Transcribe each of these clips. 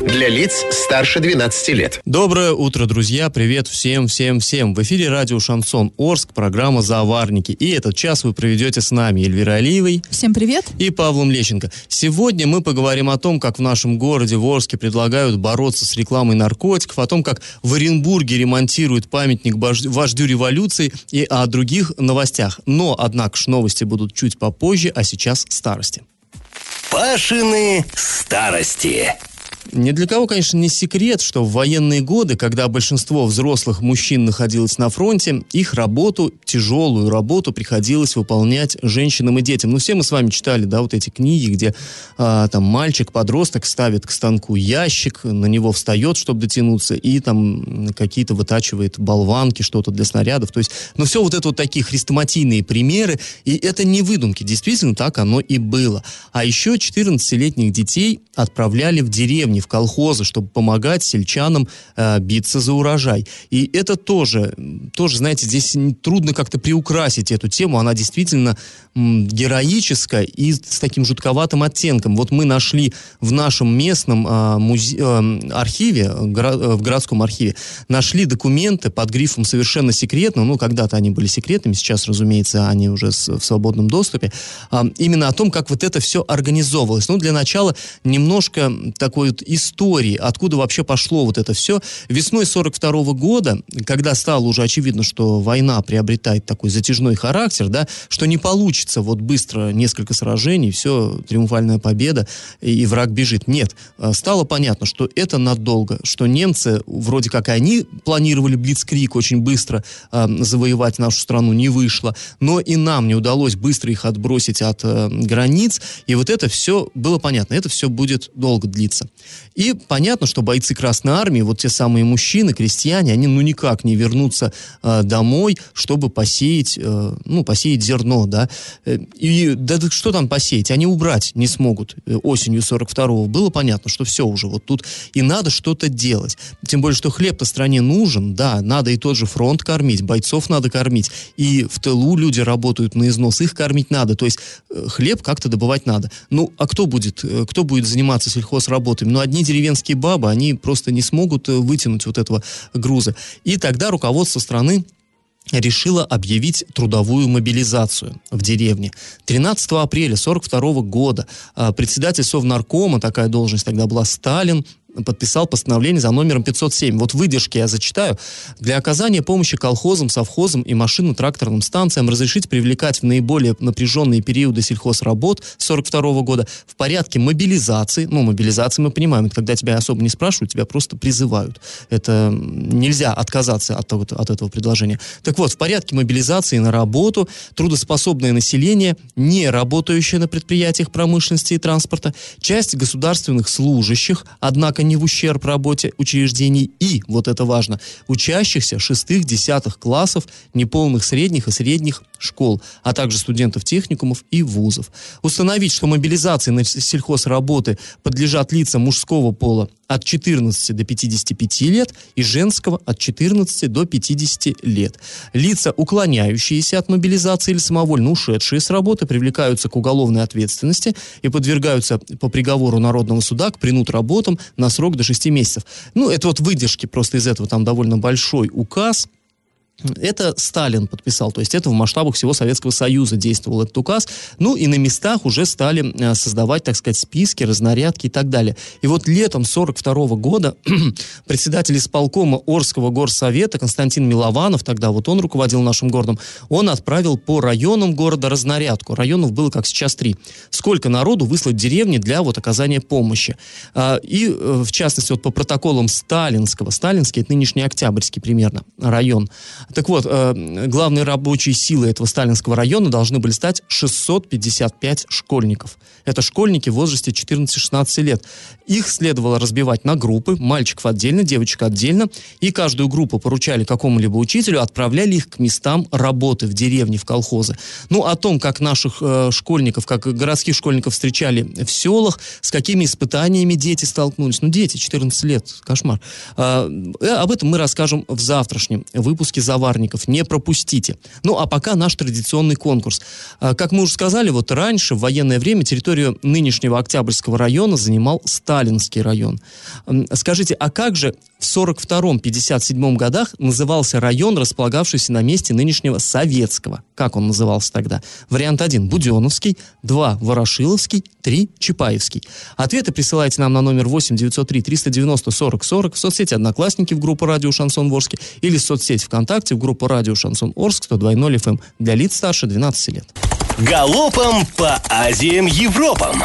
Для лиц старше 12 лет. Доброе утро, друзья. Привет всем, всем, всем. В эфире радио «Шансон Орск», программа «Заварники». И этот час вы проведете с нами Эльвира Алиевой. Всем привет. И Павлом Лещенко. Сегодня мы поговорим о том, как в нашем городе, в Орске, предлагают бороться с рекламой наркотиков, о том, как в Оренбурге ремонтируют памятник вождю революции и о других новостях. Но, однако ж, новости будут чуть попозже, а сейчас старости. Пашины старости. Ни для кого, конечно, не секрет, что в военные годы, когда большинство взрослых мужчин находилось на фронте, их работу, тяжелую работу, приходилось выполнять женщинам и детям. Ну, все мы с вами читали, да, вот эти книги, где а, там мальчик, подросток ставит к станку ящик, на него встает, чтобы дотянуться, и там какие-то вытачивает болванки, что-то для снарядов. То есть, ну, все вот это вот такие хрестоматийные примеры, и это не выдумки, действительно так оно и было. А еще 14-летних детей отправляли в деревни, в колхозы, чтобы помогать сельчанам э, биться за урожай. И это тоже, тоже, знаете, здесь трудно как-то приукрасить эту тему. Она действительно героическая и с таким жутковатым оттенком. Вот мы нашли в нашем местном э, музе- э, архиве, горо- э, в городском архиве, нашли документы под грифом «совершенно секретно». Ну, когда-то они были секретными, сейчас, разумеется, они уже с, в свободном доступе. Э, именно о том, как вот это все организовывалось. Ну, для начала немножко такой истории, откуда вообще пошло вот это все. Весной 42 -го года, когда стало уже очевидно, что война приобретает такой затяжной характер, да, что не получится вот быстро несколько сражений, все, триумфальная победа, и, и враг бежит. Нет, э, стало понятно, что это надолго, что немцы, вроде как они планировали Блицкрик очень быстро э, завоевать нашу страну, не вышло, но и нам не удалось быстро их отбросить от э, границ, и вот это все было понятно, это все будет долго длиться. И понятно, что бойцы Красной Армии, вот те самые мужчины, крестьяне, они ну никак не вернутся э, домой, чтобы посеять, э, ну, посеять зерно, да. Э, и да, что там посеять? Они убрать не смогут э, осенью 42-го. Было понятно, что все уже вот тут и надо что-то делать. Тем более, что хлеб-то стране нужен, да, надо и тот же фронт кормить, бойцов надо кормить. И в тылу люди работают на износ, их кормить надо. То есть э, хлеб как-то добывать надо. Ну, а кто будет, кто будет заниматься сельхозработами? Ну, одни деревенские бабы, они просто не смогут э, вытянуть вот этого груза. И тогда руководство страны решила объявить трудовую мобилизацию в деревне. 13 апреля 1942 года а, председатель Совнаркома, такая должность тогда была Сталин, подписал постановление за номером 507. Вот выдержки я зачитаю. Для оказания помощи колхозам, совхозам и машинно-тракторным станциям разрешить привлекать в наиболее напряженные периоды сельхозработ 42 года в порядке мобилизации. Ну, мобилизации мы понимаем, это когда тебя особо не спрашивают, тебя просто призывают. Это нельзя отказаться от, от, от этого предложения. Так вот, в порядке мобилизации на работу трудоспособное население, не работающее на предприятиях промышленности и транспорта, часть государственных служащих, однако не в ущерб работе учреждений и, вот это важно, учащихся шестых-десятых классов неполных средних и средних школ, а также студентов техникумов и вузов. Установить, что мобилизации на сельхозработы подлежат лица мужского пола от 14 до 55 лет и женского от 14 до 50 лет. Лица, уклоняющиеся от мобилизации или самовольно ушедшие с работы, привлекаются к уголовной ответственности и подвергаются по приговору Народного суда к принуд работам на срок до 6 месяцев. Ну, это вот выдержки просто из этого, там довольно большой указ – это Сталин подписал, то есть это в масштабах всего Советского Союза действовал этот указ. Ну и на местах уже стали э, создавать, так сказать, списки, разнарядки и так далее. И вот летом 42 года председатель исполкома Орского горсовета Константин Милованов, тогда вот он руководил нашим городом, он отправил по районам города разнарядку. Районов было, как сейчас, три. Сколько народу выслать в деревни для вот оказания помощи. А, и, э, в частности, вот по протоколам Сталинского, Сталинский, это нынешний Октябрьский примерно район, Так вот, э, главной рабочей силой этого сталинского района должны были стать 655 школьников. Это школьники в возрасте 14-16 лет. Их следовало разбивать на группы, мальчиков отдельно, девочек отдельно, и каждую группу поручали какому-либо учителю, отправляли их к местам работы в деревне, в колхозы. Ну, о том, как наших э, школьников, как городских школьников встречали в селах, с какими испытаниями дети столкнулись. Ну, дети, 14 лет, кошмар. Э, об этом мы расскажем в завтрашнем выпуске «Заварников». Не пропустите. Ну, а пока наш традиционный конкурс. Э, как мы уже сказали, вот раньше, в военное время, территорию нынешнего Октябрьского района занимал Сталинский район. Скажите, а как же в 42-57 годах назывался район, располагавшийся на месте нынешнего Советского? Как он назывался тогда? Вариант 1 – Буденовский, 2 – Ворошиловский, 3 – Чапаевский. Ответы присылайте нам на номер 8 903 390 40 40 в соцсети «Одноклассники» в группу «Радио Шансон Ворске» или в соцсети ВКонтакте в группу «Радио Шансон Орск» 102.0 FM эм для лиц старше 12 лет. Галопом по Азиям Европам!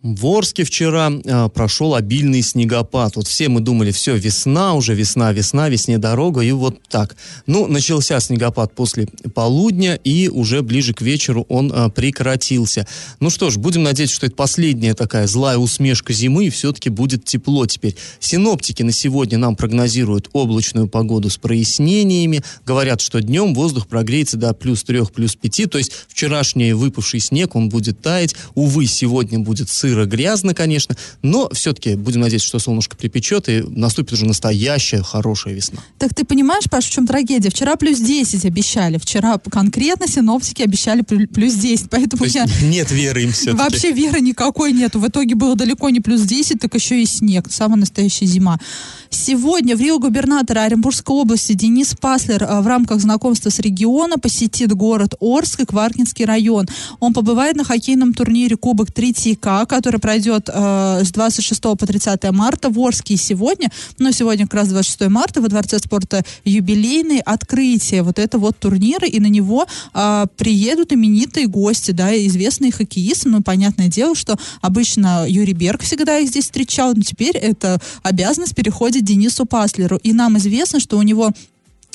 В Орске вчера э, прошел обильный снегопад. Вот все мы думали, все, весна, уже весна, весна, весне дорога, и вот так. Ну, начался снегопад после полудня, и уже ближе к вечеру он э, прекратился. Ну что ж, будем надеяться, что это последняя такая злая усмешка зимы, и все-таки будет тепло теперь. Синоптики на сегодня нам прогнозируют облачную погоду с прояснениями. Говорят, что днем воздух прогреется до плюс 3, плюс 5, то есть вчерашний выпавший снег, он будет таять. Увы, сегодня будет сыро сыро, грязно, конечно, но все-таки будем надеяться, что солнышко припечет, и наступит уже настоящая хорошая весна. Так ты понимаешь, Паш, в чем трагедия? Вчера плюс 10 обещали, вчера конкретно синоптики обещали плюс 10, поэтому То я... нет веры им все Вообще веры никакой нету. В итоге было далеко не плюс 10, так еще и снег, самая настоящая зима. Сегодня в Рио губернатора Оренбургской области Денис Паслер э, в рамках знакомства с региона посетит город Орск и Кваркинский район. Он побывает на хоккейном турнире Кубок Третьяка, который пройдет э, с 26 по 30 марта в Орске сегодня. Но сегодня как раз 26 марта во Дворце спорта юбилейное открытие вот это вот турнира, и на него э, приедут именитые гости, да, известные хоккеисты. Ну, понятное дело, что обычно Юрий Берг всегда их здесь встречал, но теперь эта обязанность переходит Денису Паслеру. И нам известно, что у него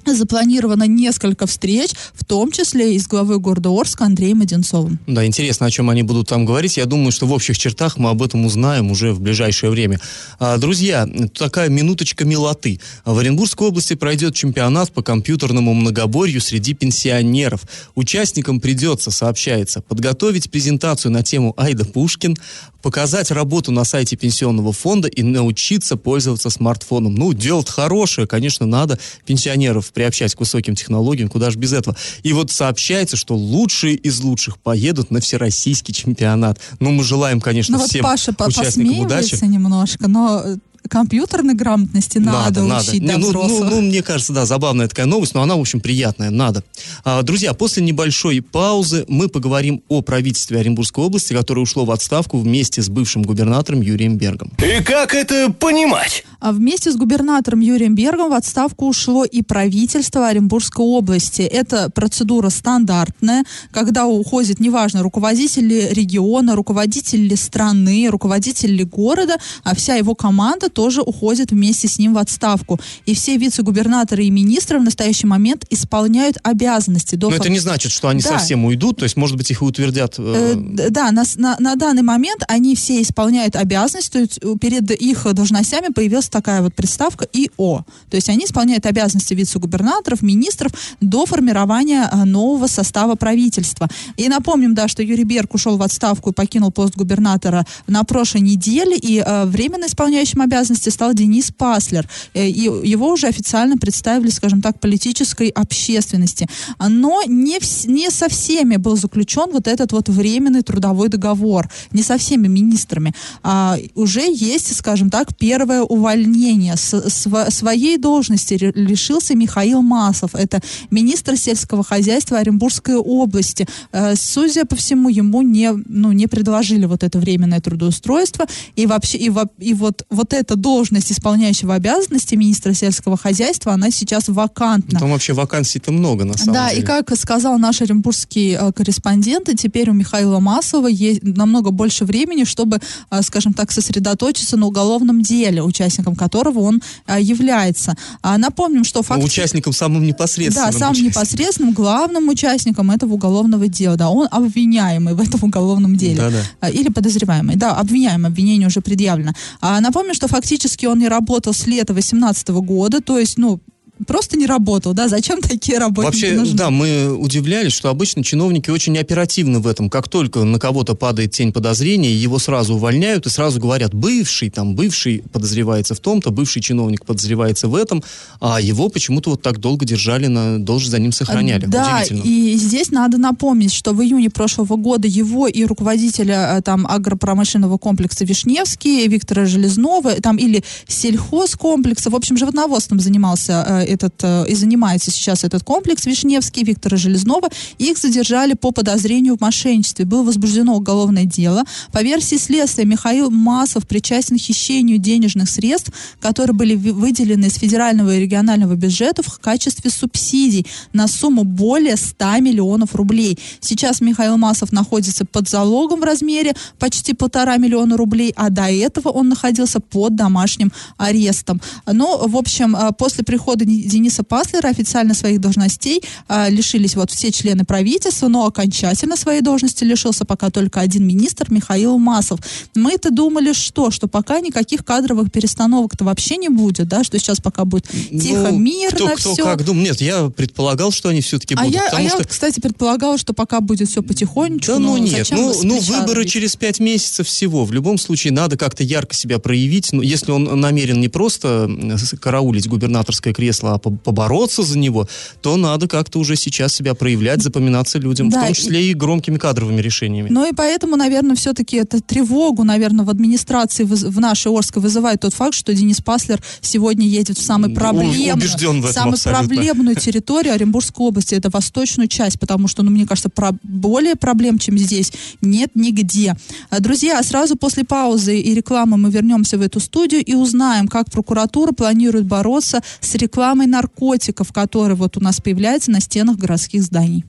запланировано несколько встреч, в том числе и с главой города Орска Андреем Одинцовым. Да, интересно, о чем они будут там говорить. Я думаю, что в общих чертах мы об этом узнаем уже в ближайшее время. А, друзья, такая минуточка милоты. В Оренбургской области пройдет чемпионат по компьютерному многоборью среди пенсионеров. Участникам придется, сообщается, подготовить презентацию на тему Айда Пушкин, показать работу на сайте пенсионного фонда и научиться пользоваться смартфоном. Ну, дело хорошее, конечно, надо пенсионеров приобщать к высоким технологиям, куда же без этого. И вот сообщается, что лучшие из лучших поедут на всероссийский чемпионат. Ну, мы желаем, конечно, ну, всем вот Паша участникам удачи. немножко, но компьютерной грамотности надо, надо учить надо. Не, ну, ну, ну, мне кажется, да, забавная такая новость, но она, в общем, приятная, надо. А, друзья, после небольшой паузы мы поговорим о правительстве Оренбургской области, которое ушло в отставку вместе с бывшим губернатором Юрием Бергом. И как это понимать? А вместе с губернатором Юрием Бергом в отставку ушло и правительство Оренбургской области. Это процедура стандартная, когда уходит, неважно, руководители региона, руководители страны, руководители города, а вся его команда тоже уходит вместе с ним в отставку. И все вице-губернаторы и министры в настоящий момент исполняют обязанности. До Но это не значит, что они да. совсем уйдут, то есть, может быть, их и утвердят. Э... Э, да, на, на, на данный момент они все исполняют обязанности, то есть перед их должностями появилась такая вот приставка ИО. То есть они исполняют обязанности вице-губернаторов, министров до формирования э, нового состава правительства. И напомним, да, что Юрий Берг ушел в отставку и покинул пост губернатора на прошлой неделе, и э, временно исполняющим обязанности обязанности стал Денис Паслер. Э, и его уже официально представили, скажем так, политической общественности. Но не, в, не со всеми был заключен вот этот вот временный трудовой договор. Не со всеми министрами. А, уже есть, скажем так, первое увольнение. С, св, своей должности лишился Михаил Масов. Это министр сельского хозяйства Оренбургской области. А, судя по всему, ему не, ну, не предложили вот это временное трудоустройство. И вообще, и, и вот, вот это эта должность исполняющего обязанности министра сельского хозяйства, она сейчас вакантна. Там вообще вакансий-то много, на самом да, деле. и как сказал наш оренбургский э, корреспондент, теперь у Михаила Маслова есть намного больше времени, чтобы, э, скажем так, сосредоточиться на уголовном деле, участником которого он э, является. А напомним, что факт... участником самым непосредственным. Да, самым участником. непосредственным главным участником этого уголовного дела. Да, он обвиняемый в этом уголовном деле. Да-да. А, Или подозреваемый. Да, обвиняемый, обвинение уже предъявлено. А напомню, что фактически он не работал с лета 2018 года, то есть, ну, просто не работал, да, зачем такие работники Вообще, нужны? да, мы удивлялись, что обычно чиновники очень оперативны в этом. Как только на кого-то падает тень подозрения, его сразу увольняют и сразу говорят, бывший, там, бывший подозревается в том-то, бывший чиновник подозревается в этом, а его почему-то вот так долго держали, на должность за ним сохраняли. Да, и здесь надо напомнить, что в июне прошлого года его и руководителя э, там агропромышленного комплекса Вишневский, Виктора Железнова, там или сельхозкомплекса, в общем, животноводством занимался э, этот, э, и занимается сейчас этот комплекс Вишневский, Виктора Железнова, их задержали по подозрению в мошенничестве. Было возбуждено уголовное дело. По версии следствия, Михаил Масов причастен к хищению денежных средств, которые были выделены из федерального и регионального бюджетов в качестве субсидий на сумму более 100 миллионов рублей. Сейчас Михаил Масов находится под залогом в размере почти полтора миллиона рублей, а до этого он находился под домашним арестом. Ну, в общем, э, после прихода Дениса Паслера официально своих должностей э, лишились вот все члены правительства, но окончательно своей должности лишился пока только один министр Михаил Масов. Мы-то думали, что, что пока никаких кадровых перестановок-то вообще не будет, да, что сейчас пока будет тихо, Ну, мирно кто, кто все. как думал. Нет, я предполагал, что они все-таки А будут. я, а я что... вот, кстати, предполагала, что пока будет все потихонечку. Да ну нет, ну, с ну плеча выборы через пять месяцев всего. В любом случае надо как-то ярко себя проявить. Ну, если он намерен не просто с- караулить губернаторское кресло, а по- побороться за него, то надо как-то уже сейчас себя проявлять, запоминаться людям, Да, в том и- числе и громкими кадровыми решениями. Ну и поэтому, наверное, все-таки это тревогу, наверное, в администрации в нашей Орской вызывает тот факт, что Денис Паслер сегодня едет в самый проблемную, убежден в этом самую абсолютно. проблемную территорию Оренбургской области, это восточную часть, потому что, ну, мне кажется, про- более проблем, чем здесь, нет нигде. А, Друзья, сразу после паузы и рекламы мы вернемся в эту студию и узнаем, как прокуратура планирует бороться с рекламой наркотиков, которая вот у нас появляется на стенах городских зданий.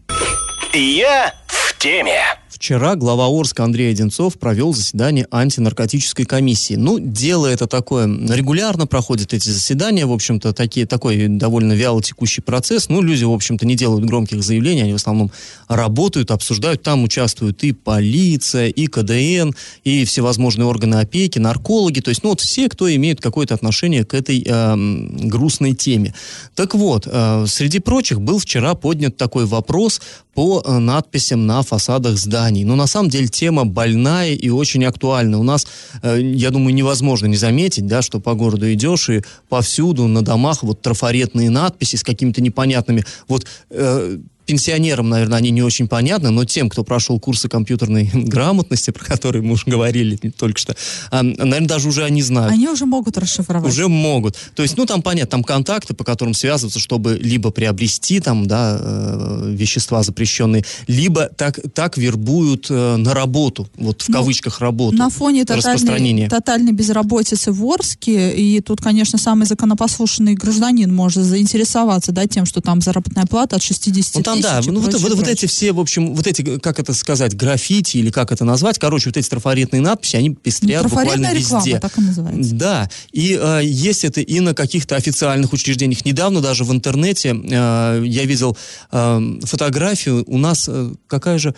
Я в теме. Вчера глава Орска Андрей Одинцов провел заседание антинаркотической комиссии. Ну, дело это такое, регулярно проходят эти заседания, в общем-то, такие, такой довольно вяло текущий процесс. Ну, люди, в общем-то, не делают громких заявлений, они в основном работают, обсуждают. Там участвуют и полиция, и КДН, и всевозможные органы опеки, наркологи, то есть, ну, вот все, кто имеет какое-то отношение к этой эм, грустной теме. Так вот, э, среди прочих был вчера поднят такой вопрос по э, надписям на фасадах зданий. Но на самом деле тема больная и очень актуальна. У нас, э, я думаю, невозможно не заметить, да, что по городу идешь и повсюду на домах вот трафаретные надписи с какими-то непонятными. Вот э, пенсионерам, наверное, они не очень понятны, но тем, кто прошел курсы компьютерной грамотности, про которые мы уже говорили только что, а, наверное, даже уже они знают. Они уже могут расшифровать. Уже могут. То есть, ну, там понятно, там контакты, по которым связываться, чтобы либо приобрести там, да, э, вещества запрещенные, либо так, так вербуют э, на работу, вот в Ну, кавычках работу. На фоне тотальной, тотальной безработицы в Орске, и тут, конечно, самый законопослушный гражданин может заинтересоваться, да, тем, что там заработная плата от 60 Ну там, тысяч да, ну, вот, прочее, вот- вот эти все, в общем, вот эти, как это сказать, граффити или как это назвать, короче, вот эти трафаретные надписи, они Ну, пестрят буквально трафаретная реклама, везде. так и называется. Да, и э, есть это и на каких-то официальных учреждениях. Недавно даже в интернете э, я видел э, фотографию, у нас э, какая же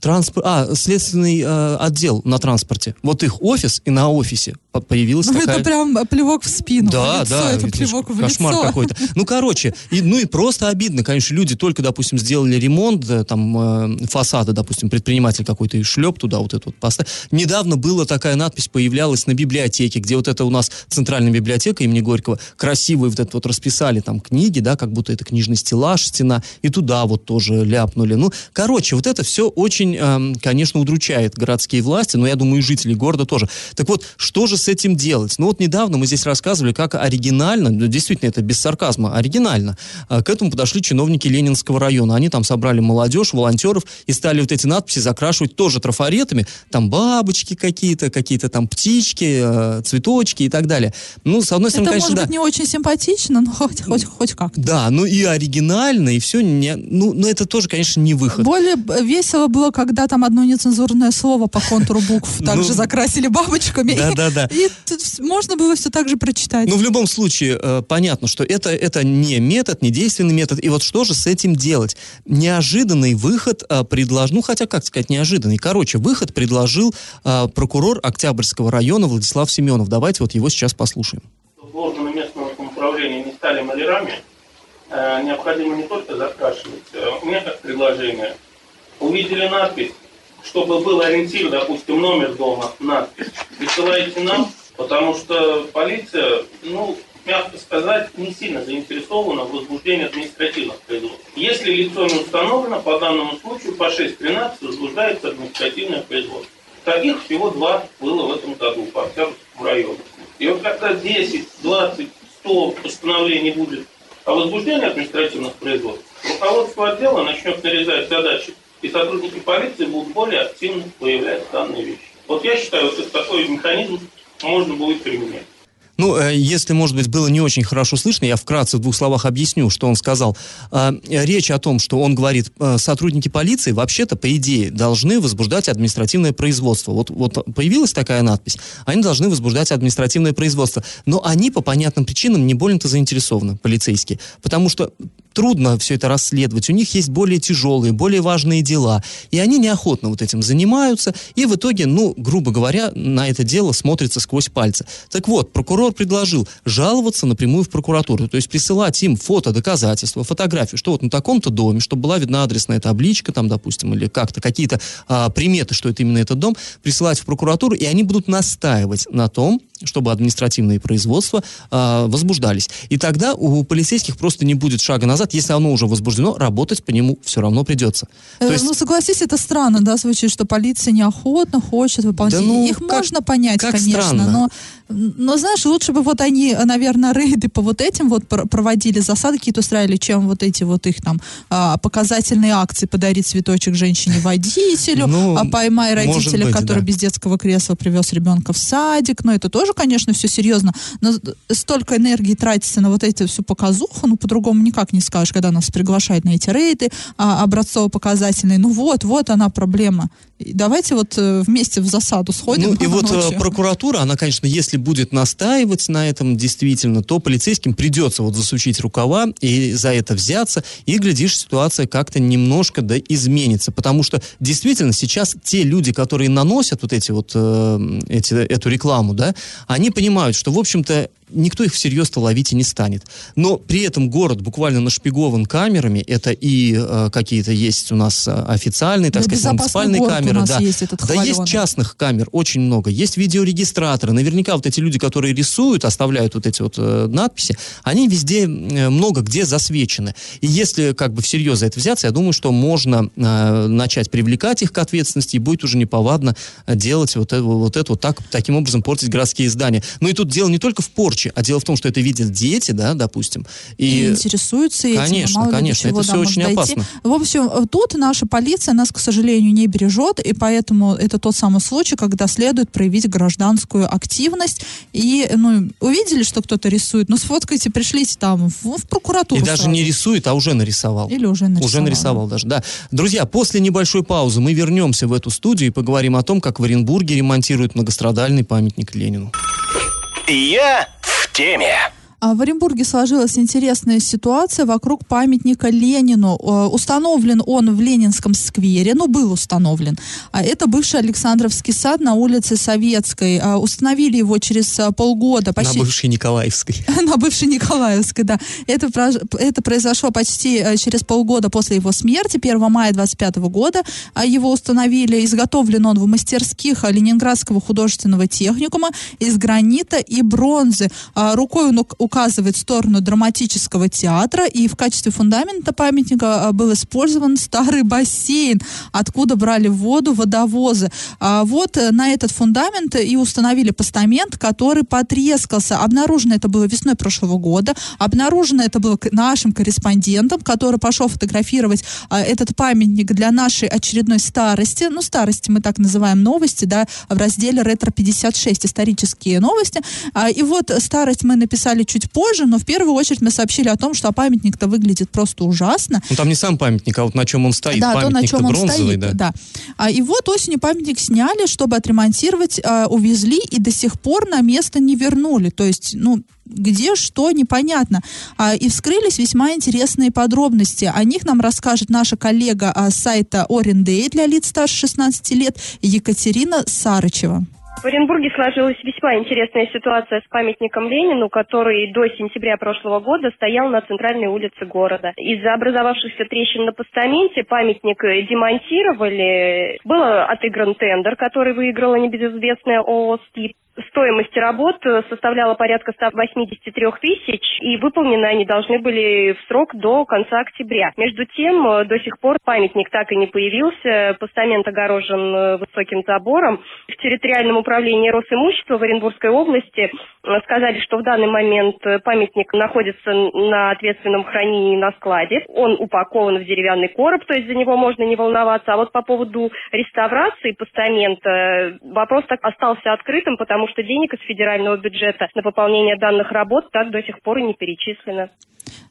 транспорт, а, следственный э, отдел на транспорте. Вот их офис, и на офисе появилась Ну, такая... это прям плевок в спину. Да, в лицо, да, это плевок в кошмар какой-то. Ну, короче, и, ну и просто обидно, конечно, люди только, допустим, сделали ремонт, там, э, фасада, допустим, предприниматель какой-то и шлеп туда вот это вот поставил. Недавно была такая надпись, появлялась на библиотеке, где вот это у нас центральная библиотека имени Горького, красивые вот это вот расписали там книги, да, как будто это книжный стеллаж, стена, и туда вот тоже ляпнули. Ну, короче, вот это все очень эм, конечно, удручает городские власти, но я думаю, и жителей города тоже. Так вот, что же с этим делать? Ну вот недавно мы здесь рассказывали, как оригинально, ну, действительно это без сарказма, оригинально, э, к этому подошли чиновники Ленинского района. Они там собрали молодежь, волонтеров и стали вот эти надписи закрашивать тоже трафаретами. Там бабочки какие-то, какие-то там птички, э, цветочки и так далее. Ну, с одной стороны, Это конечно, может да. быть не очень симпатично, но хоть, хоть, хоть как-то. Да, ну и оригинально, и все, не, ну, но это тоже, конечно, не выход. Более весело было, когда там одно нецензурное слово по контуру букв также Ну, закрасили бабочками. и- да-да-да. И тут можно было все так же прочитать. Ну, в любом случае, э, понятно, что это, это не метод, не действенный метод. И вот что же с этим делать? Неожиданный выход э, предложил, ну, хотя, как сказать, неожиданный. Короче, выход предложил э, прокурор Октябрьского района Владислав Семенов. Давайте вот его сейчас послушаем. органы местного самоуправления не стали малярами, необходимо не только закрашивать. Э, У меня как предложение. Увидели надпись, чтобы был ориентир, допустим, номер дома, надпись. Присылайте нам, потому что полиция, ну, мягко сказать, не сильно заинтересована в возбуждении административных производств. Если лицо не установлено, по данному случаю по 6.13 возбуждается административное производство. Таких всего два было в этом году по Октябрьскому району. И вот когда 10, 20, 100 постановлений будет о возбуждении административных производств, руководство отдела начнет нарезать задачи, и сотрудники полиции будут более активно выявлять данные вещи. Вот я считаю, вот такой механизм можно будет применять. Ну, э, если, может быть, было не очень хорошо слышно, я вкратце в двух словах объясню, что он сказал. Э, Речь о том, что он говорит, э, сотрудники полиции вообще-то, по идее, должны возбуждать административное производство. Вот, вот появилась такая надпись, они должны возбуждать административное производство. Но они по понятным причинам не больно-то заинтересованы, полицейские. Потому что трудно все это расследовать. У них есть более тяжелые, более важные дела. И они неохотно вот этим занимаются. И в итоге, ну, грубо говоря, на это дело смотрится сквозь пальцы. Так вот, прокурор предложил жаловаться напрямую в прокуратуру. То есть присылать им фото, доказательства, фотографию, что вот на таком-то доме, чтобы была видна адресная табличка, там, допустим, или как-то какие-то а, приметы, что это именно этот дом, присылать в прокуратуру, и они будут настаивать на том, чтобы административные производства а, возбуждались. И тогда у полицейских просто не будет шага назад. Если оно уже возбуждено, работать по нему все равно придется. Э, То есть, Ну, согласись, это странно, да, звучит, что полиция неохотно хочет выполнять. Да ну, Их как- можно понять, как конечно, странно. но, но, знаешь, лучше бы вот они, наверное, рейды по вот этим вот пр- проводили, засады какие-то устраивали, чем вот эти вот их там а, показательные акции «Подарить цветочек женщине-водителю», Ну, а «Поймай родителя, быть, который да. без детского кресла привез ребенка в садик». Ну, это тоже, конечно, все серьезно, но столько энергии тратится на вот эти всю показуху, ну, по-другому никак не скажешь, когда нас приглашают на эти рейды а, образцово-показательные. Ну, вот, вот она проблема. Давайте вот э, вместе в засаду сходим. Ну и вот э, ночью. прокуратура, она, конечно, если будет настаивать на этом действительно, то полицейским придется вот засучить рукава и за это взяться, и, глядишь, ситуация как-то немножко да изменится, потому что действительно сейчас те люди, которые наносят вот эти вот, э, эти, эту рекламу, да, они понимают, что, в общем-то, никто их всерьез-то ловить и не станет. Но при этом город буквально нашпигован камерами, это и э, какие-то есть у нас э, официальные, так Да, сказать, безопасный муниципальные камеры, да. есть этот да есть частных камер очень много, есть видеорегистраторы. Наверняка вот эти люди, которые рисуют, оставляют вот эти вот э, надписи, они везде э, много где засвечены. И если как бы всерьез за это взяться, я думаю, что можно э, начать привлекать их к ответственности, и будет уже неповадно э, делать вот это вот, это вот так, таким образом портить городские здания. Но и тут дело не только в порче, а дело в том, что это видят дети, да, допустим. и И, интересуются этим. Конечно, мало конечно, чего, это да, может очень дойти. опасно. В общем, тут наша полиция нас, к сожалению, не бережет, и поэтому это тот самый случай, когда следует проявить гражданскую активность. И, ну, увидели, что кто-то рисует, ну, сфоткайте, пришлите там в, в прокуратуру и даже сразу. не рисует, а уже нарисовал. Или уже нарисовал. Уже нарисовал даже, да. Друзья, после небольшой паузы мы вернемся в эту студию и поговорим о том, как в Оренбурге ремонтируют многострадальный памятник Ленину. Я в теме. А В Оренбурге сложилась интересная ситуация вокруг памятника Ленину. Установлен он в Ленинском сквере, ну, был установлен. А Это бывший Александровский сад на улице Советской. А, Установили его через полгода. Почти... На бывшей Николаевской. на бывшей Николаевской, да. Это, это произошло почти э, через полгода после его смерти, 1 мая 25 года. Его установили, изготовлен он в мастерских э, Ленинградского художественного техникума из гранита и бронзы. Рукой он ук- указывает сторону драматического театра, и в качестве фундамента памятника а, был использован старый бассейн, откуда брали воду водовозы. А вот э, на этот фундамент и установили постамент, который потрескался. Обнаружено это было весной прошлого года. Обнаружено это было нашим корреспондентом, который пошел фотографировать а, этот памятник для нашей очередной старости. Ну, старости мы так называем новости, да, в разделе «Ретро-56» исторические новости. И вот старость мы написали чуть позже, но в первую очередь мы сообщили о том, что памятник-то выглядит просто ужасно. Ну, там не сам памятник, а вот на чем он стоит. Да, то, на чем он бронзовый, стоит, да. да. А, и вот осенью памятник сняли, чтобы отремонтировать, а, увезли и до сих пор на место не вернули. То есть, ну, где что, непонятно. А, и вскрылись весьма интересные подробности. О них нам расскажет наша коллега а, с сайта Орендей для лиц старше 16 лет Екатерина Сарычева. В Оренбурге сложилась весьма интересная ситуация с памятником Ленину, который до сентября прошлого года стоял на центральной улице города. Из-за образовавшихся трещин на постаменте памятник демонтировали. Был отыгран тендер, который выиграла небезызвестная ООО «Скип». Стоимость работ составляла порядка 183 тысяч, и выполнены они должны были в срок до конца октября. Между тем, э, до сих пор памятник так и не появился, постамент огорожен э, высоким забором. В территориальном управлении Росимущества в Оренбургской области э, сказали, что в данный момент э, памятник находится на ответственном хранении на складе. Он упакован в деревянный короб, то есть за него можно не волноваться. А вот по поводу реставрации постамента э, вопрос так остался открытым, потому что денег из федерального бюджета на пополнение данных работ так до сих пор и не перечислено.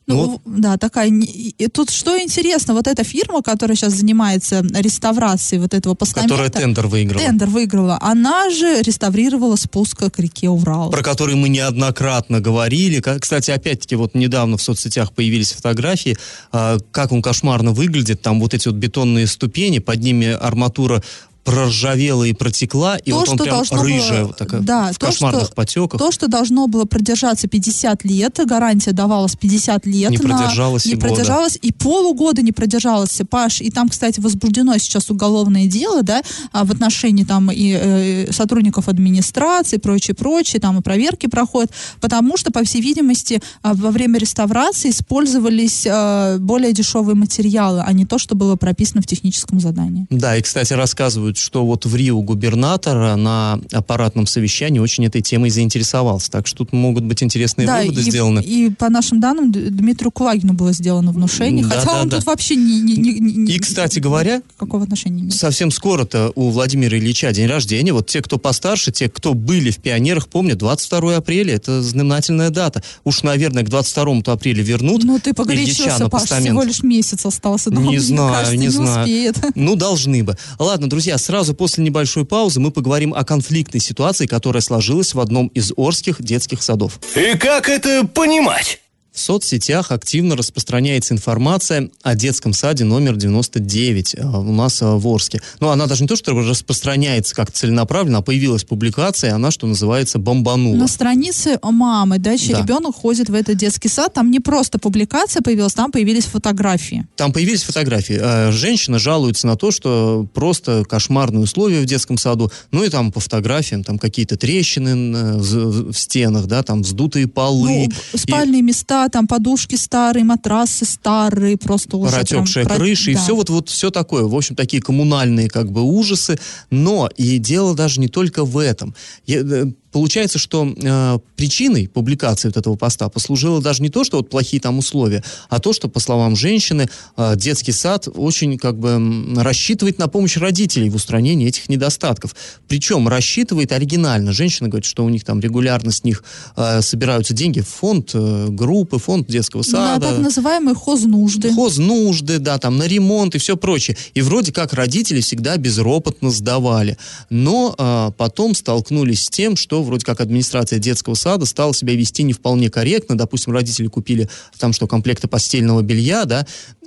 Ну, Вот. да, такая. И тут что интересно, вот эта фирма, которая сейчас занимается реставрацией вот этого постамента, Которая тендер выиграла. тендер выиграла, она же реставрировала спуск к реке Урал. про который мы неоднократно говорили. Кстати, опять-таки, вот недавно в соцсетях появились фотографии, а, как он кошмарно выглядит. Там вот эти вот бетонные ступени, под ними арматура проржавела и протекла, и То, вот он что прям было- рыжая, вот такая, да, в то, кошмарных что- потеках. То, что должно было продержаться 50 лет, гарантия давалась 50 лет. Не на- продержалось и не года. продержалось, и полугода не продержалось, Паш. И там, кстати, возбуждено сейчас уголовное дело, да, а, в отношении там и э, сотрудников администрации, прочее, прочее, там и проверки проходят, потому что, по всей видимости, а, во время реставрации использовались э, более дешевые материалы, а не то, что было прописано в техническом задании. Да, и, кстати, рассказывают, что вот в Рио губернатор на аппаратном совещании очень этой темой заинтересовался. Так что тут могут быть интересные да, выводы и, сделаны. и по нашим данным Дмитрию Кулагину было сделано внушение, Да, хотя да, он да. тут вообще не, не- не- не- И, кстати говоря, какого отношения не имеет. Совсем скоро-то у Владимира Ильича день рождения. Вот те, кто постарше, те, кто были в пионерах, помнят, 22 апреля, это знаменательная дата. Уж, наверное, к 22 апреля вернут Ну ты погорячился, на Паш, всего лишь месяц остался. но Не мне знаю, кажется, не знаю. успеет. Ну, должны бы. Ладно, друзья, сразу после небольшой паузы мы поговорим о конфликтной ситуации, которая сложилась в одном из орских детских садов. И как это понимать? В соцсетях активно распространяется информация о детском саде номер 99 э, у нас э, в Орске. Но она даже не то, что распространяется как целенаправленно, а появилась публикация, она, что называется, бомбанула. На странице мамы, да, чей Да. ребенок ходит в этот детский сад, там не просто публикация появилась, там появились фотографии. Там появились фотографии. Э, Женщина жалуется на то, что просто кошмарные условия в детском саду. Ну и там по фотографиям там какие-то трещины в стенах, да, там вздутые полы. Ну, спальные места, там подушки старые, матрасы старые, просто уже прям протекшая про- крыша и да. все вот, вот все такое. В общем, такие коммунальные как бы ужасы. Но и дело даже не только в этом. Я, э, Получается, что э, причиной публикации вот этого поста послужило даже не то, что вот плохие там условия, а то, что, по словам женщины, э, детский сад очень как бы рассчитывает на помощь родителей в устранении этих недостатков. Причем рассчитывает оригинально. Женщина говорит, что у них там регулярно с них э, собираются деньги в фонд э, группы, фонд детского На сада. так называемые хознужды. Хознужды, да, там на ремонт и все прочее. И вроде как родители всегда безропотно сдавали. Но а, потом столкнулись с тем, что вроде как администрация детского сада стала себя вести не вполне корректно. Допустим, родители купили там что, комплекты постельного белья, да,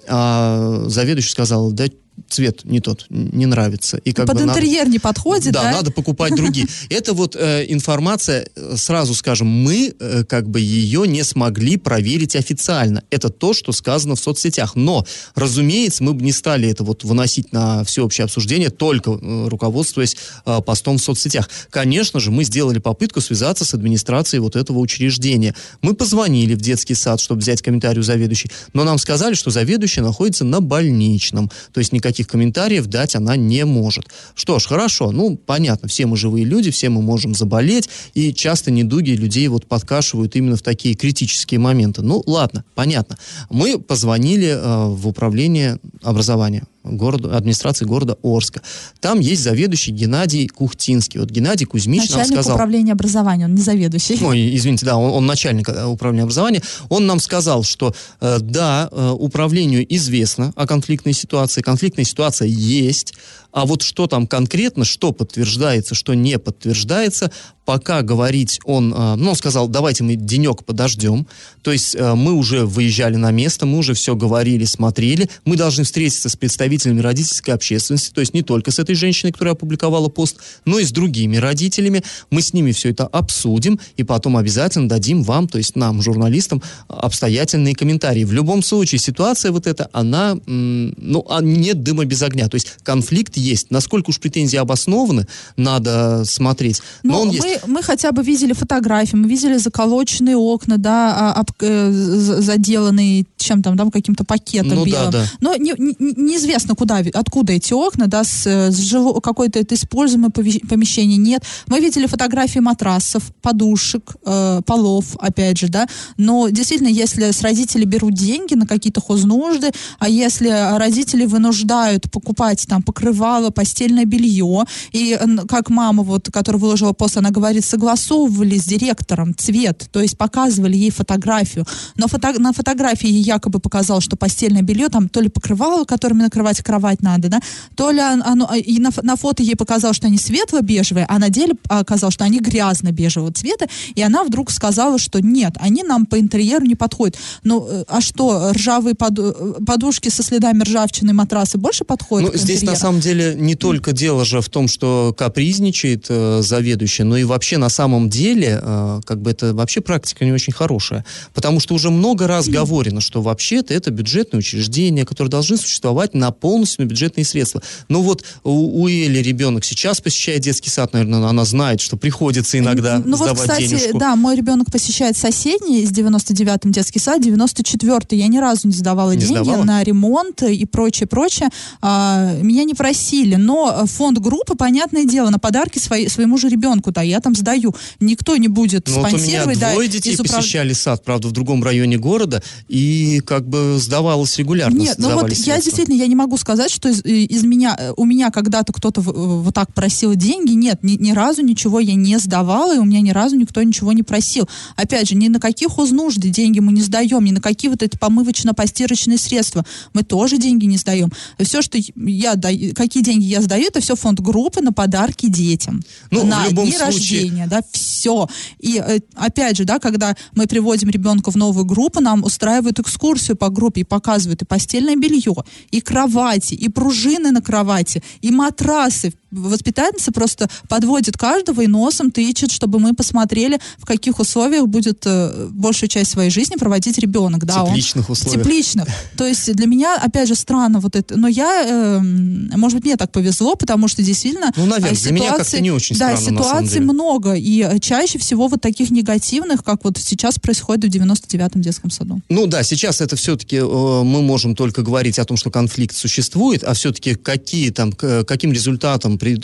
а заведующий сказал, да цвет не тот, не нравится. И как Под бы надо- интерьер не подходит, да? да, надо покупать другие. Это вот э, информация, э, сразу скажем, мы э, как бы ее не смогли проверить официально. Это то, что сказано в соцсетях. Но, разумеется, мы бы не стали это вот выносить на всеобщее обсуждение, только э, руководствуясь э, постом в соцсетях. Конечно же, мы сделали попытку связаться с администрацией вот этого учреждения. Мы позвонили в детский сад, чтобы взять комментарий у заведующей, но нам сказали, что заведующая находится на больничном, то есть никаких комментариев дать она не может. Что ж, хорошо, ну, понятно, все мы живые люди, все мы можем заболеть, и часто недуги людей вот подкашивают именно в такие критические моменты. Ну, ладно, понятно. Мы позвонили э, в управление образования города, администрации города Орска. Там есть заведующий Геннадий Кухтинский. Вот Геннадий Кузьмич нам Начальник сказал... управления образования, он не заведующий. Ой, извините, да, он, он начальник э, управления образования. Он нам сказал, что э, да, э, управлению известно о конфликтной ситуации, конфликтная ситуация есть, а вот что там конкретно, что подтверждается, что не подтверждается, пока говорить он, э, ну, он сказал, давайте мы денек подождем, то есть э, мы уже выезжали на место, мы уже все говорили, смотрели, мы должны встретиться с представителями родительской общественности, то есть не только с этой женщиной, которая опубликовала пост, но и с другими родителями, мы с ними все это обсудим, и потом обязательно дадим вам, то есть нам, журналистам, обстоятельные комментарии. В любом случае, ситуация вот эта, она, ну, а нет дыма без огня, то есть конфликт есть. Насколько уж претензии обоснованы, надо смотреть. Но, Но он мы, есть. мы хотя бы видели фотографии, мы видели заколоченные окна, да, а, об- э, заделанные чем там, да, каким-то пакетом Ну да, белым. да. Но не- не- неизвестно, куда, ви- откуда эти окна, да, с, с жило- какое-то это используемое помещение нет. Мы видели фотографии матрасов, подушек, э, полов, опять же, да. Но действительно, если с родителей берут деньги на какие-то хознужды, а если родители вынуждают покупать там покрывало, постельное белье, и как мама, вот, которая выложила пост, она говорит, согласовывали с директором цвет, то есть показывали ей фотографию. Но фото- на фотографии якобы показалось, что постельное белье, там то ли покрывало, которыми накрывать кровать надо, да, то ли он- оно, а, и на, на фото ей показалось, что они светло-бежевые, а на деле оказалось, что они грязно-бежевого цвета, и она вдруг сказала, что нет, они нам по интерьеру не подходят. Ну, э, а что, ржавые поду- э, подушки со следами ржавчины, матрасы больше подходят Ну, здесь на самом деле не только дело же в том, что капризничает э, заведующий, но и вообще на самом деле, э, как бы это вообще практика не очень хорошая. Потому что уже много раз говорено, что вообще-то это бюджетное учреждение, которое должны существовать на полностью на бюджетные средства. Ну вот у, у Эли ребенок сейчас посещает детский сад, наверное, она знает, что приходится иногда Ну вот, сдавать кстати, денежку. да, мой ребенок посещает соседний с 99-м детский сад, 94-й. Я ни разу не сдавала Не деньги сдавала? на ремонт и прочее, прочее. А, меня не просили, но фонд группы, понятное дело, на подарки свои, своему же ребенку, да, я там сдаю. Никто не будет Ну, вот у меня спонсировать, да, двое детей управ- посещали сад, правда, в другом районе города, и как бы сдавалось регулярно. Нет, ну вот сдавались я средства. действительно, я не могу сказать, что из, из меня, э, у меня когда-то кто-то в- э, вот так просил деньги. Нет, ни, ни разу ничего я не сдавала, и у меня ни разу никто ничего не просил. Опять же, ни на какие хознужды деньги мы не сдаем, ни на какие вот эти помывочно-постирочные средства мы тоже деньги не сдаем. Все, что я даю, какие деньги я сдаю, это все фонд группы на подарки детям. Ну, в на любом дни случае- рождения, да, все. И э, опять же, да, когда мы приводим ребенка в новую группу, нам устраивают экскурсию по группе и показывают и постельное белье, и кровати, и пружины на кровати, и матрасы. Воспитательница просто подводит каждого и носом тычет, чтобы мы посмотрели, в каких условиях будет э, большую часть своей жизни проводить ребенок. Да, тепличных условиях. тепличных. То есть для меня, опять же, странно вот это. Но я, эм, может быть, мне так повезло, потому что действительно Ну, наверное, а, для меня как-то не очень да, странно, самом ситуаций много. И э, чаще всего вот таких негативных, как вот сейчас происходит в 99-м детском саду. Ну да, сейчас это все-таки мы можем только говорить о том, что конфликт существует, а все-таки какие там, к каким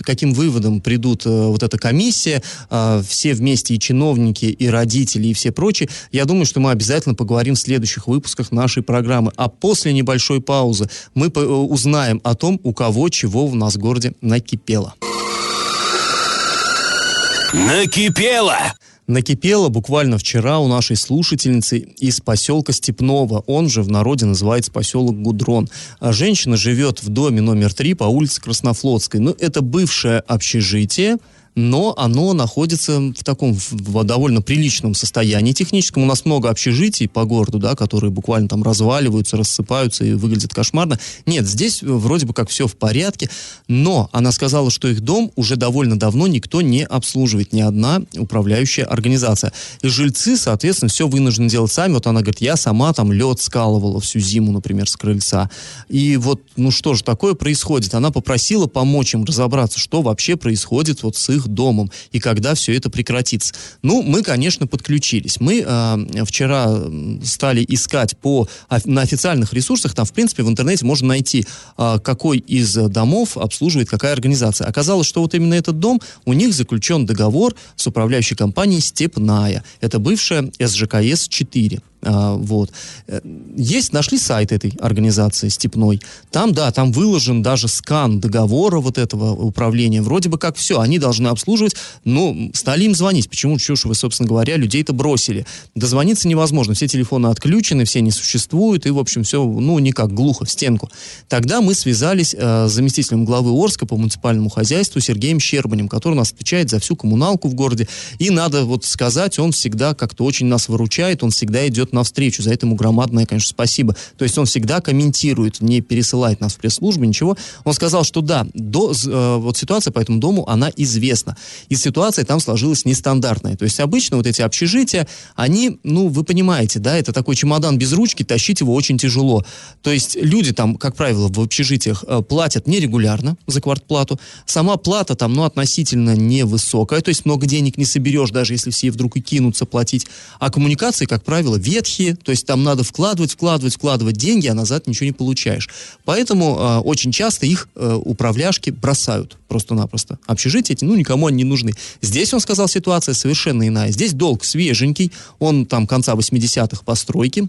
каким выводам придут э, вот эта комиссия, э, все вместе и чиновники, и родители, и все прочие, я думаю, что мы обязательно поговорим в следующих выпусках нашей программы. А после небольшой паузы мы э, узнаем о том, у кого чего в нас городе накипело. Накипело! Накипело буквально вчера у нашей слушательницы из поселка Степного, он же в народе называется поселок Гудрон. А Женщина живет в доме номер три по улице Краснофлотской. Ну, это бывшее общежитие, но оно находится в таком в, довольно приличном состоянии техническом. У нас много общежитий по городу, да, которые буквально там разваливаются, рассыпаются и выглядят кошмарно. Нет, здесь вроде бы как все в порядке, но она сказала, что их дом уже довольно давно никто не обслуживает, ни одна управляющая организация. И жильцы, соответственно, все вынуждены делать сами. Вот она говорит, я сама там лед скалывала всю зиму, например, с крыльца. И вот, ну что же такое происходит? Она попросила помочь им разобраться, что вообще происходит вот с их домом и когда все это прекратится. Ну, мы, конечно, подключились. Мы э, вчера стали искать по, на официальных ресурсах, там, в принципе, в интернете можно найти, э, какой из домов обслуживает какая организация. Оказалось, что вот именно этот дом, у них заключен договор с управляющей компанией «Степная». Это бывшая СЖКС-4. А, вот. Э, есть, нашли сайт этой организации «Степной». Там, да, там выложен даже скан договора вот этого управления. Вроде бы как все, они должны обслуживать, но стали им звонить. Почему, ж вы, собственно говоря, людей-то бросили? Дозвониться невозможно, все телефоны отключены, все не существуют, и, в общем, все, ну, никак, глухо, в стенку. Тогда мы связались э, с заместителем главы Орска по муниципальному хозяйству Сергеем Щербанем, который у нас отвечает за всю коммуналку в городе. И надо вот сказать, он всегда как-то очень нас выручает, он всегда идет навстречу. За это ему громадное, конечно, спасибо. То есть он всегда комментирует, не пересылает нас в пресс-службу, ничего. Он сказал, что да, до, э, вот ситуация по этому дому, она известна. И ситуация там сложилась нестандартная. То есть обычно вот эти общежития, они, ну, вы понимаете, да, это такой чемодан без ручки, тащить его очень тяжело. То есть люди там, как правило, в общежитиях э, платят нерегулярно за квартплату. Сама плата там, ну, относительно невысокая, то есть много денег не соберешь, даже если все вдруг и кинутся платить. А коммуникации, как правило, ветхие, то есть там надо вкладывать, вкладывать, вкладывать деньги, а назад ничего не получаешь. Поэтому э, очень часто их э, управляшки бросают просто-напросто. Общежития эти, ну, никому они не нужны. Здесь, он сказал, ситуация совершенно иная. Здесь долг свеженький, он там конца 80-х постройки,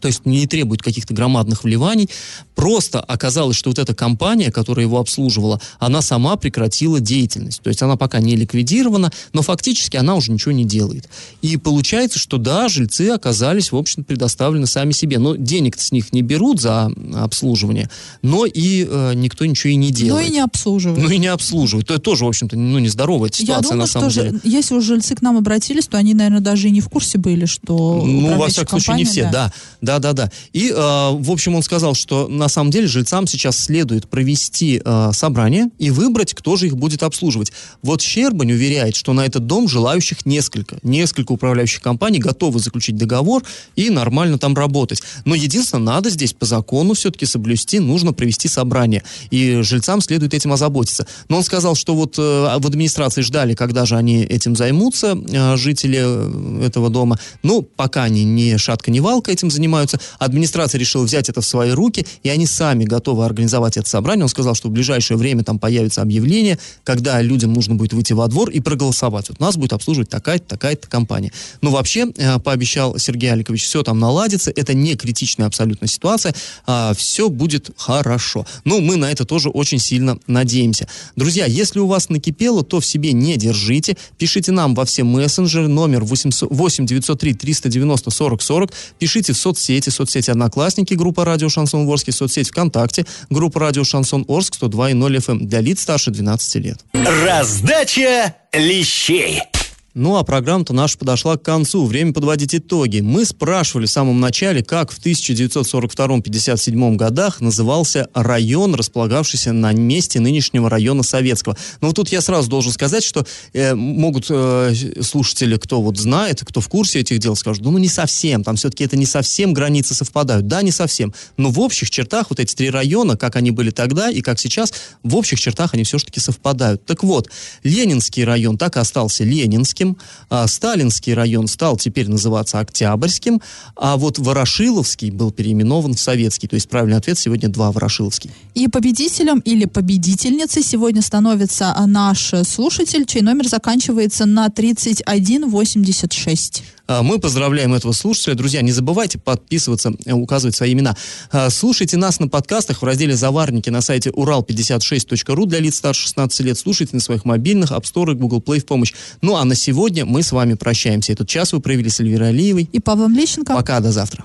то есть не требует каких-то громадных вливаний. Просто оказалось, что вот эта компания, которая его обслуживала, она сама прекратила деятельность. То есть она пока не ликвидирована, но фактически она уже ничего не делает. И получается, что да, жильцы оказались, в общем, предоставлены сами себе. Но денег с них не берут за обслуживание, но и э, никто ничего и не делает. Ну и не обслуживают. Ну и не обслуживают. То это тоже, в общем-то, ну, нездоровая ситуация Я думаю, на самом что деле. если уже жильцы к нам обратились, то они, наверное, даже и не в курсе были, что Ну, во всяком случае, не все, да. Да, да, да. И, э, в общем, он сказал, что на самом деле жильцам сейчас следует провести э, собрание и выбрать, кто же их будет обслуживать. Вот Щербань уверяет, что на этот дом желающих несколько. Несколько управляющих компаний готовы заключить договор и нормально там работать. Но единственное, надо здесь по закону все-таки соблюсти, нужно провести собрание. И жильцам следует этим озаботиться. Но он сказал, что вот э, в администрации ждали, когда же они этим займутся, э, жители э, этого дома. Ну, пока они ни шатка, ни валка этим занимаются. Администрация решила взять это в свои руки, и они сами готовы организовать это собрание. Он сказал, что в ближайшее время там появится объявление, когда людям нужно будет выйти во двор и проголосовать. Вот нас будет обслуживать такая-то, такая-то компания. Но вообще, э, пообещал Сергей Аликович, все там наладится, это не критичная абсолютно ситуация, а, все будет хорошо. Ну, мы на это тоже очень сильно надеемся. Друзья, если у вас накипело, то в себе не держите. Пишите нам во все мессенджеры, номер 800 8 903 390 40 40. Пишите в соцсети, соцсети Одноклассники, группа Радио Шансон Орск, соцсеть ВКонтакте, группа Радио Шансон Орск 102.0 FM для лиц старше 12 лет. Раздача лещей. Ну, а программа-то наша подошла к концу. Время подводить итоги. Мы спрашивали в самом начале, как в 1942-57 годах назывался район, располагавшийся на месте нынешнего района Советского. Но вот тут я сразу должен сказать, что э, могут э, слушатели, кто вот знает, кто в курсе этих дел, скажут, ну, ну не совсем, там все-таки это не совсем границы совпадают. Да, не совсем. Но в общих чертах вот эти три района, как они были тогда и как сейчас, в общих чертах они все-таки совпадают. Так вот, Ленинский район так и остался Ленинским, а Сталинский район стал теперь называться Октябрьским, а вот Ворошиловский был переименован в Советский. То есть правильный ответ сегодня два Ворошиловский. И победителем или победительницей сегодня становится а, наш слушатель, чей номер заканчивается на 3186. А, Мы поздравляем этого слушателя. Друзья, не забывайте подписываться, э, указывать свои имена. А, Слушайте нас на подкастах в разделе «Заварники» на сайте урал56.ру для лиц старше 16 лет. Слушайте на своих мобильных, App Store и Google Play в помощь. Ну, а на сегодня мы с вами прощаемся. Этот час вы провели с Эльвирой Алиевой. И Павлом Лещенко. Пока, до завтра.